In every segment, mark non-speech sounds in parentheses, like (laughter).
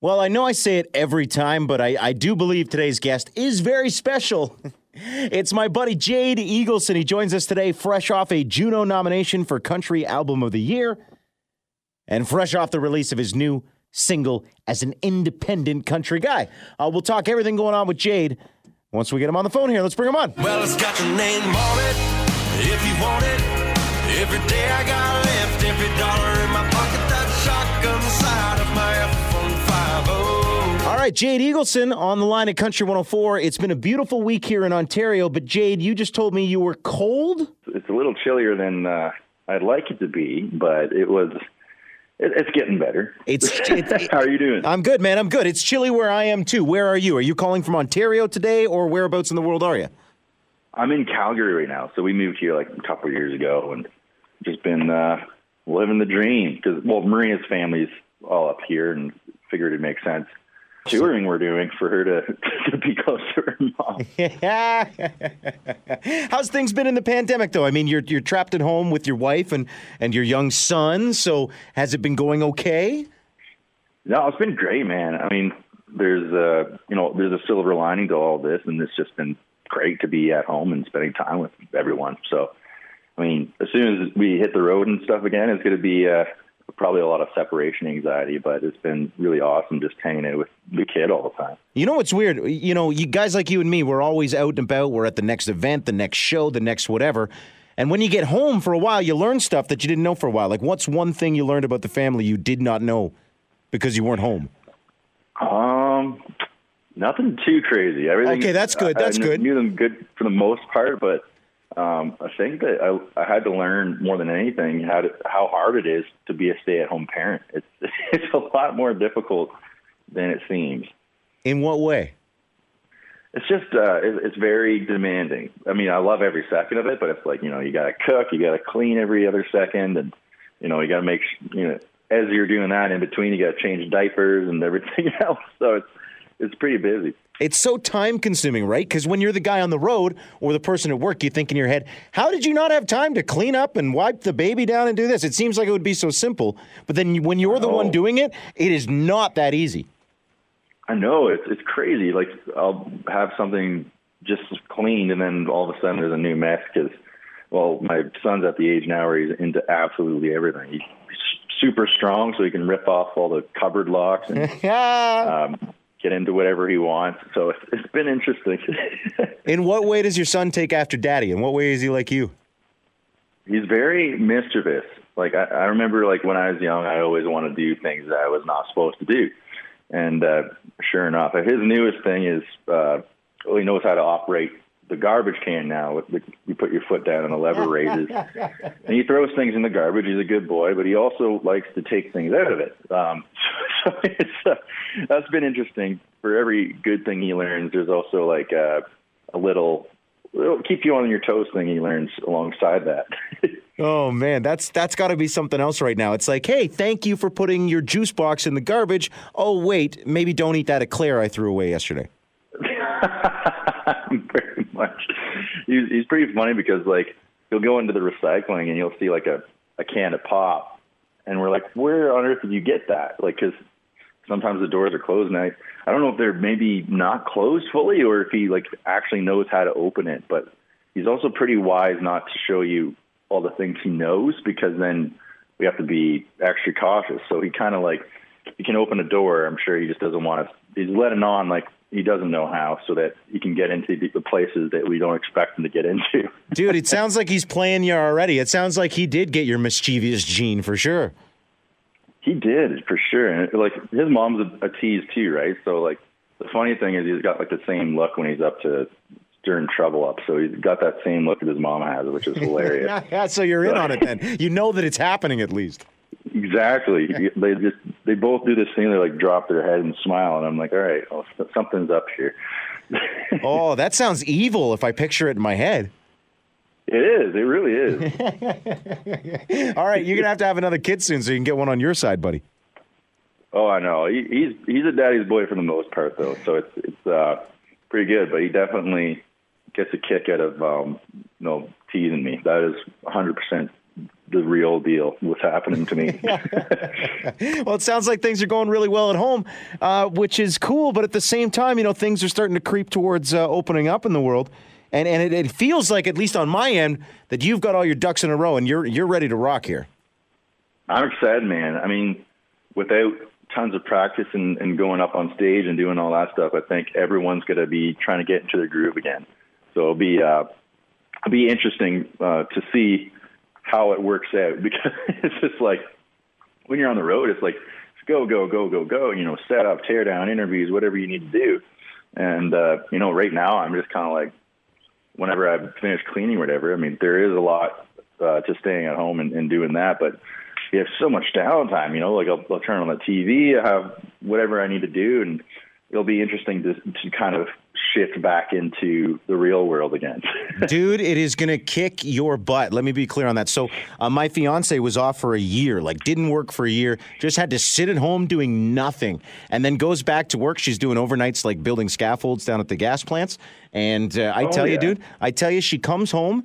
Well, I know I say it every time, but I, I do believe today's guest is very special. (laughs) it's my buddy Jade Eagleson. He joins us today, fresh off a Juno nomination for Country Album of the Year and fresh off the release of his new single as an independent country guy. Uh, we'll talk everything going on with Jade once we get him on the phone here. Let's bring him on. Well, it's got your name on it if you want it. Every day I got left, every dollar right, Jade Eagleson on the line at Country 104. It's been a beautiful week here in Ontario, but Jade, you just told me you were cold? It's a little chillier than uh, I'd like it to be, but it was. It, it's getting better. It's, (laughs) it's How are you doing? I'm good, man. I'm good. It's chilly where I am too. Where are you? Are you calling from Ontario today, or whereabouts in the world are you? I'm in Calgary right now, so we moved here like a couple of years ago, and just been uh, living the dream. Because well, Maria's family's all up here, and figured it makes sense. Touring we're doing for her to (laughs) to be close to her mom. Yeah. (laughs) How's things been in the pandemic, though? I mean, you're you're trapped at home with your wife and and your young son. So has it been going okay? No, it's been great, man. I mean, there's a you know there's a silver lining to all this, and it's just been great to be at home and spending time with everyone. So, I mean, as soon as we hit the road and stuff again, it's going to be uh, probably a lot of separation anxiety. But it's been really awesome just hanging out with the kid all the time. You know what's weird? You know, you guys like you and me, we're always out and about. We're at the next event, the next show, the next whatever. And when you get home for a while, you learn stuff that you didn't know for a while. Like, what's one thing you learned about the family you did not know because you weren't home? Um, nothing too crazy. Everything. Okay, that's good. That's I knew, good. Knew them good for the most part, but um, I think that I, I had to learn more than anything how to, how hard it is to be a stay-at-home parent. It's (laughs) it's a lot more difficult than it seems. In what way? It's just uh, it, it's very demanding. I mean, I love every second of it, but it's like you know you got to cook, you got to clean every other second, and you know you got to make you know as you're doing that in between, you got to change diapers and everything (laughs) else. So it's it's pretty busy. It's so time consuming, right? Because when you're the guy on the road or the person at work, you think in your head, how did you not have time to clean up and wipe the baby down and do this? It seems like it would be so simple. But then when you're the one doing it, it is not that easy. I know it's it's crazy. Like I'll have something just cleaned, and then all of a sudden there's a new mess because, well, my son's at the age now where he's into absolutely everything. He's super strong, so he can rip off all the cupboard locks and (laughs) um, get into whatever he wants. So it's, it's been interesting. (laughs) In what way does your son take after daddy? In what way is he like you? he's very mischievous. Like I, I remember, like when I was young, I always wanted to do things that I was not supposed to do. And uh, sure enough, his newest thing is uh, well, he knows how to operate the garbage can now. With the, you put your foot down and the lever raises, (laughs) and he throws things in the garbage. He's a good boy, but he also likes to take things out of it. Um, (laughs) so it's uh, that's been interesting. For every good thing he learns, there's also like uh, a little. It'll keep you on your toes thing he learns alongside that. (laughs) Oh man, that's that's got to be something else right now. It's like, hey, thank you for putting your juice box in the garbage. Oh wait, maybe don't eat that eclair I threw away yesterday. He's, he's pretty funny because like he'll go into the recycling and you'll see like a, a can of pop, and we're like, where on earth did you get that? Like, because sometimes the doors are closed, and I I don't know if they're maybe not closed fully or if he like actually knows how to open it, but he's also pretty wise not to show you all the things he knows because then we have to be extra cautious. So he kind of like he can open a door. I'm sure he just doesn't want to. He's letting on like he doesn't know how, so that he can get into the, places that we don't expect him to get into. (laughs) Dude, it sounds like he's playing you already. It sounds like he did get your mischievous gene for sure. He did for sure, and like his mom's a, a tease too, right? So like the funny thing is he's got like the same look when he's up to stirring trouble up. So he's got that same look that his mom has, which is hilarious. (laughs) yeah, so you're in on it then. You know that it's happening at least. exactly. (laughs) They just they both do this thing. They like drop their head and smile, and I'm like, all right, well, something's up here. (laughs) Oh, that sounds evil if I picture it in my head. It is. It really is. (laughs) All right, you're gonna have to have another kid soon so you can get one on your side, buddy. Oh, I know. He, he's he's a daddy's boy for the most part, though. So it's it's uh, pretty good. But he definitely gets a kick out of um, you know teasing me. That is 100 percent the real deal. What's happening to me? (laughs) (laughs) well, it sounds like things are going really well at home, uh, which is cool. But at the same time, you know, things are starting to creep towards uh, opening up in the world, and and it, it feels like, at least on my end, that you've got all your ducks in a row and you're you're ready to rock here. I'm excited, man. I mean, without tons of practice and, and going up on stage and doing all that stuff, I think everyone's going to be trying to get into their groove again. So it'll be uh, it'll be interesting uh, to see how it works out (laughs) because it's just like when you're on the road, it's like go go go go go. You know, set up, tear down, interviews, whatever you need to do. And uh, you know, right now I'm just kind of like whenever I finish cleaning whatever. I mean, there is a lot uh, to staying at home and, and doing that, but you have so much downtime. You know, like I'll, I'll turn on the TV, I have whatever I need to do, and it'll be interesting to to kind of shift back into the real world again. (laughs) Dude, it is going to kick your butt. Let me be clear on that. So, uh, my fiance was off for a year, like, didn't work for a year, just had to sit at home doing nothing, and then goes back to work. She's doing overnights, like building scaffolds down at the gas plants. And uh, I Oh, tell you, dude, I tell you, she comes home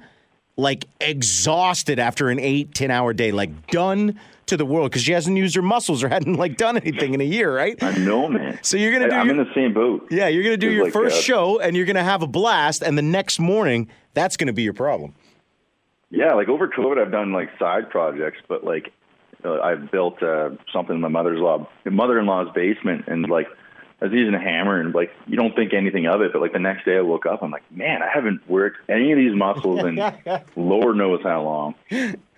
like exhausted after an eight, 10 hour day, like done to the world because she hasn't used her muscles or (laughs) hadn't like done anything in a year, right? I know, man. So you're gonna do I, I'm your- in the same boat. Yeah, you're to do It's your like, first uh, show and you're to have a blast, and the next morning, that's to be your problem. Yeah, like over COVID, I've done like side projects, but like uh, I've built uh, something in my mother's law, mother-in-law's basement, and like I was using a hammer, and like you don't think anything of it, but like the next day I woke up, I'm like, man, I haven't worked any of these muscles in (laughs) Lord knows how long.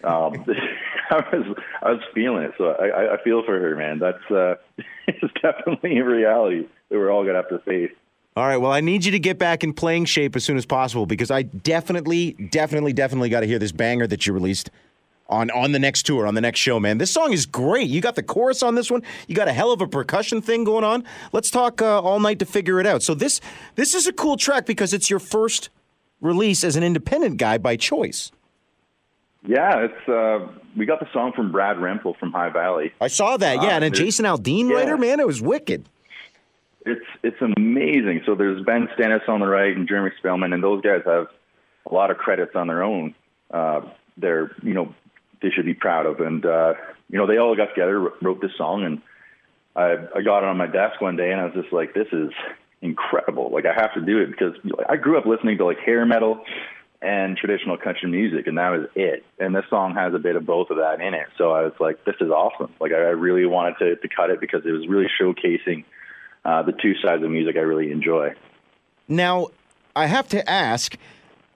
Um, (laughs) (laughs) I was I was feeling it, so I, I- I feel for her, man. That's uh, it's definitely a reality that we're all gonna have to face. All right, well, I need you to get back in playing shape as soon as possible because I definitely, definitely, definitely got to hear this banger that you released on on the next tour, on the next show, man. This song is great. You got the chorus on this one. You got a hell of a percussion thing going on. Let's talk uh, all night to figure it out. So this this is a cool track because it's your first release as an independent guy by choice. Yeah, it's uh, we got the song from Brad Rempel from High Valley. I saw that, yeah, Uh, and a Jason Aldean yeah. writer, man, it was wicked. It's it's amazing. So there's Ben Stennis on the right and Jeremy Spillman, and those guys have a lot of credits on their own. Uh, they're you know they should be proud of, and uh, you know they all got together, wrote this song, and I I got it on my desk one day, and I was just like, this is incredible. Like I have to do it because I grew up listening to like hair metal and traditional country music, and that was it. And this song has a bit of both of that in it. So I was like, this is awesome. Like I really wanted to, to cut it because it was really showcasing uh, the two sides of music I really enjoy. Now, I have to ask,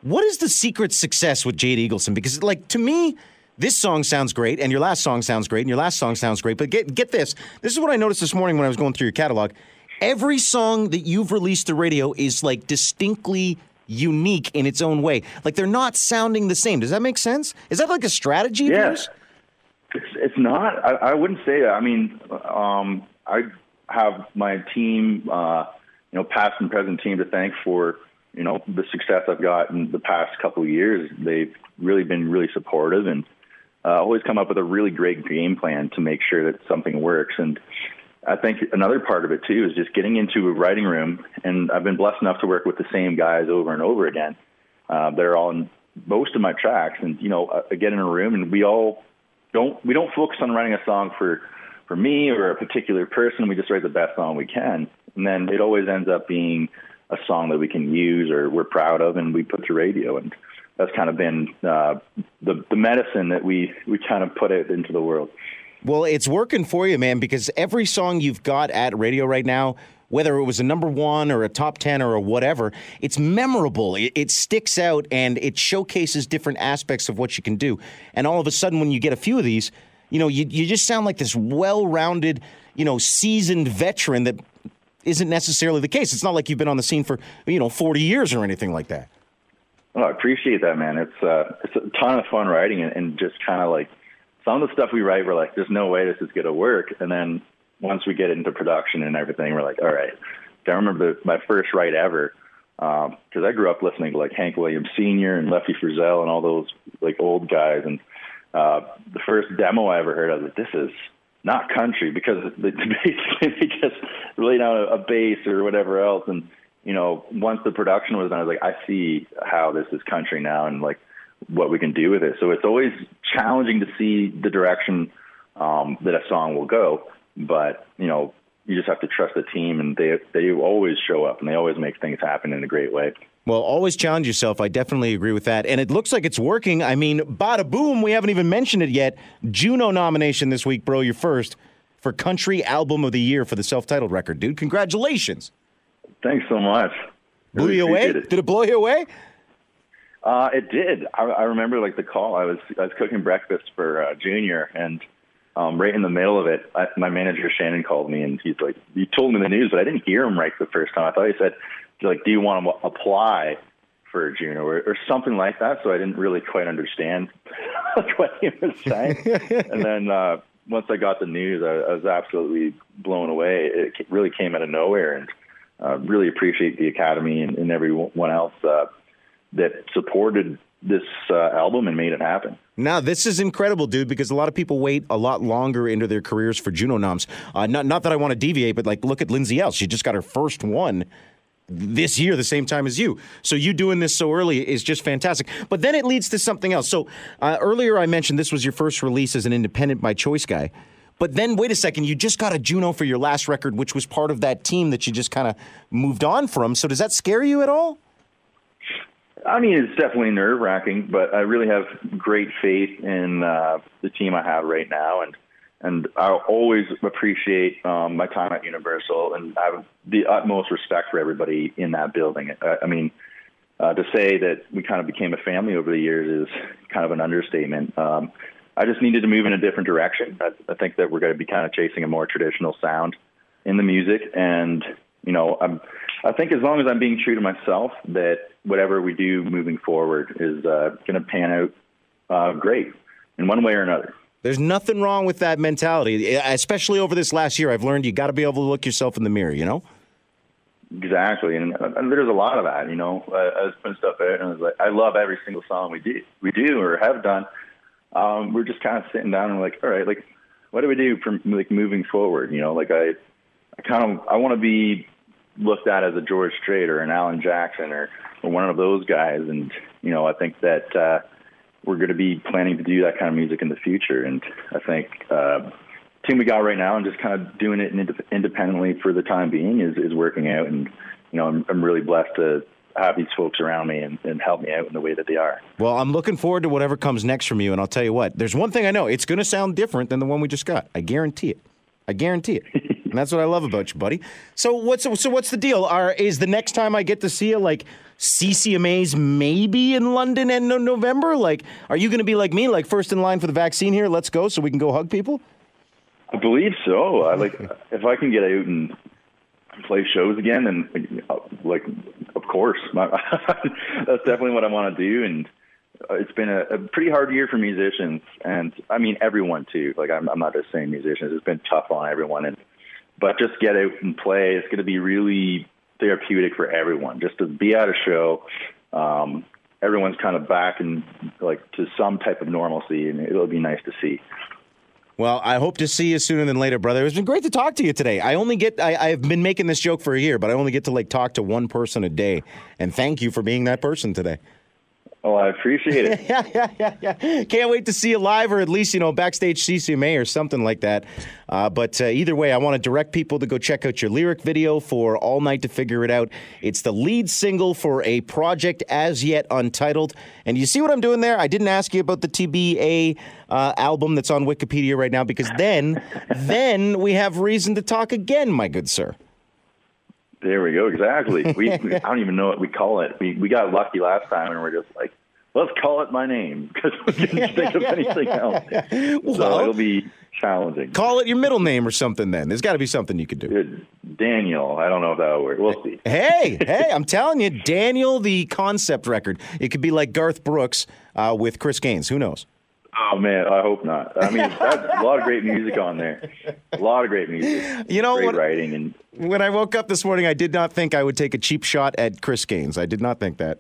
what is the secret success with Jade Eagleson? Because, like, to me, this song sounds great, and your last song sounds great, and your last song sounds great. But get get this. This is what I noticed this morning when I was going through your catalog. Every song that you've released to radio is like distinctly unique in its own way. Like they're not sounding the same. Does that make sense? Is that like a strategy of Yeah. It's it's not. I, I wouldn't say that. I mean, um, I have my team, uh, you know, past and present team to thank for you know the success I've got in the past couple of years. They've really been really supportive and uh, always come up with a really great game plan to make sure that something works. And I think another part of it too is just getting into a writing room. And I've been blessed enough to work with the same guys over and over again. Uh, they're on most of my tracks, and you know, I get in a room and we all don't we don't focus on writing a song for for me or a particular person. We just write the best song we can, and then it always ends up being a song that we can use or we're proud of, and we put to radio. And that's kind of been uh, the the medicine that we we kind of put it into the world. Well, it's working for you, man, because every song you've got at radio right now, whether it was a number one or a top 10 or a whatever, it's memorable. It, it sticks out and it showcases different aspects of what you can do. And all of a sudden, when you get a few of these, you know, you, you just sound like this well rounded, you know, seasoned veteran that isn't necessarily the case. It's not like you've been on the scene for, you know, 40 years or anything like that. Well, I appreciate that, man. It's uh, it's a ton of fun writing and, and just kind of like some of the stuff we write, we're like, there's no way this is gonna work. And then once we get into production and everything, we're like, all right. I remember the, my first write ever because I grew up listening to like Hank Williams Sr. and Lefty Frizzell and all those like old guys. And uh, the first demo I ever heard, I was like, this is not country because (laughs) they, basically they just lay down a, a bass or whatever else. And you know, once the production was done, I was like, I see how this is country now and like what we can do with it. So it's always challenging to see the direction um, that a song will go. But you know, you just have to trust the team, and they they always show up and they always make things happen in a great way. Well, always challenge yourself. I definitely agree with that. And it looks like it's working. I mean, bada boom, we haven't even mentioned it yet. Juno nomination this week, bro. You're first for Country Album of the Year for the self titled record, dude. Congratulations. Thanks so much. Blew really you away? It. Did it blow you away? Uh, it did. I, I remember like the call. I was I was cooking breakfast for uh, Junior, and um, right in the middle of it, I, my manager Shannon called me, and he's like, "You told me the news, but I didn't hear him right the first time. I thought he said, like, do you want to apply for Junior or, or something like that?" So I didn't really quite understand (laughs) what he was saying. (laughs) and then uh, once I got the news, I, I was absolutely blown away. It really came out of nowhere, and uh, really appreciate the Academy and, and everyone else uh, that supported this uh, album and made it happen. Now, this is incredible, dude, because a lot of people wait a lot longer into their careers for Juno noms. Uh, not, not that I want to deviate, but like, look at Lindsay Ell. She just got her first one this year, the same time as you. So you doing this so early is just fantastic. But then it leads to something else. So uh, earlier I mentioned this was your first release as an independent by choice guy. But then, wait a second, you just got a Juno for your last record, which was part of that team that you just kind of moved on from. So, does that scare you at all? I mean, it's definitely nerve wracking, but I really have great faith in uh, the team I have right now, and and I always appreciate um, my time at Universal, and I have the utmost respect for everybody in that building. I, I mean, uh, to say that we kind of became a family over the years is kind of an understatement. Um, I just needed to move in a different direction. I, I think that we're going to be kind of chasing a more traditional sound in the music, and you know, I'm, I think as long as I'm being true to myself, that whatever we do moving forward is uh, going to pan out uh, great in one way or another. There's nothing wrong with that mentality, especially over this last year. I've learned you got to be able to look yourself in the mirror. You know. Exactly, and, and there's a lot of that. You know, I, I was putting stuff out, and I was like, I love every single song we do, we do or have done um, we're just kind of sitting down and like, all right, like, what do we do from like moving forward? You know, like I, I kind of I want to be looked at as a George Strait or an Alan Jackson or, or one of those guys, and you know, I think that uh, we're going to be planning to do that kind of music in the future, and I think. Uh, team we got right now and just kind of doing it independently for the time being is, is working out and you know I'm, I'm really blessed to have these folks around me and, and help me out in the way that they are. Well, I'm looking forward to whatever comes next from you, and I'll tell you what. There's one thing I know: it's going to sound different than the one we just got. I guarantee it. I guarantee it. and that's what I love about you, buddy. So what's so what's the deal? Are is the next time I get to see you like CCMAs maybe in London in November? Like, are you going to be like me, like first in line for the vaccine here? Let's go, so we can go hug people. I believe so. I like if I can get out and play shows again, and like, of course, (laughs) that's definitely what I want to do. And uh, it's been a, a pretty hard year for musicians, and I mean everyone too. Like, I'm, I'm not just saying musicians; it's been tough on everyone. And but just get out and play. It's going to be really therapeutic for everyone. Just to be at a show. Um, everyone's kind of back and like to some type of normalcy, and it'll be nice to see. Well, I hope to see you sooner than later, brother. It's been great to talk to you today. I only get, I, have been making this joke for a year, but I only get to like talk to one person a day. And thank you for being that person today. Oh, I appreciate it. (laughs) yeah, yeah, yeah, yeah. Can't wait to see you live or at least, you know, backstage CCMA or something like that. Uh, but uh, either way, I want to direct people to go check out your lyric video for All Night to Figure It Out. It's the lead single for a project as yet untitled. And you see what I'm doing there? I didn't ask you about the TBA uh, album that's on Wikipedia right now because then, (laughs) then we have reason to talk again, my good sir. There we go. Exactly. We, (laughs) I don't even know what we call it. We we got lucky last time, and we're just like, let's call it my name because we can't think of (laughs) anything else. Well, so it'll be challenging. Call it your middle name or something. Then there's got to be something you could do. Daniel. I don't know if that'll work. We'll see. Hey, (laughs) hey, I'm telling you, Daniel, the concept record. It could be like Garth Brooks uh, with Chris Gaines. Who knows? Oh man, I hope not. I mean, that's a lot of great music on there. A lot of great music. You know, great when, writing and when I woke up this morning, I did not think I would take a cheap shot at Chris Gaines. I did not think that.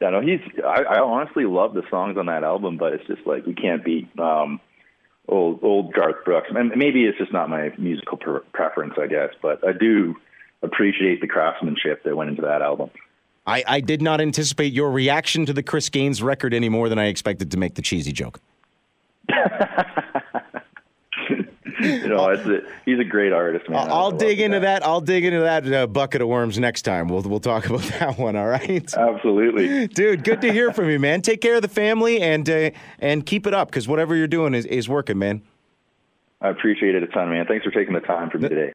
Yeah, no, he's. I, I honestly love the songs on that album, but it's just like we can't beat um, old old Garth Brooks. And maybe it's just not my musical per- preference, I guess. But I do appreciate the craftsmanship that went into that album. I, I did not anticipate your reaction to the Chris Gaines record any more than I expected to make the cheesy joke. (laughs) you know, a, he's a great artist, man. I'll dig into guy. that. I'll dig into that uh, bucket of worms next time. We'll we'll talk about (laughs) that one. All right, Absolutely. dude. Good to hear from you, man. Take care of the family and uh, and keep it up because whatever you're doing is is working, man. I appreciate it a ton, man. Thanks for taking the time for me today.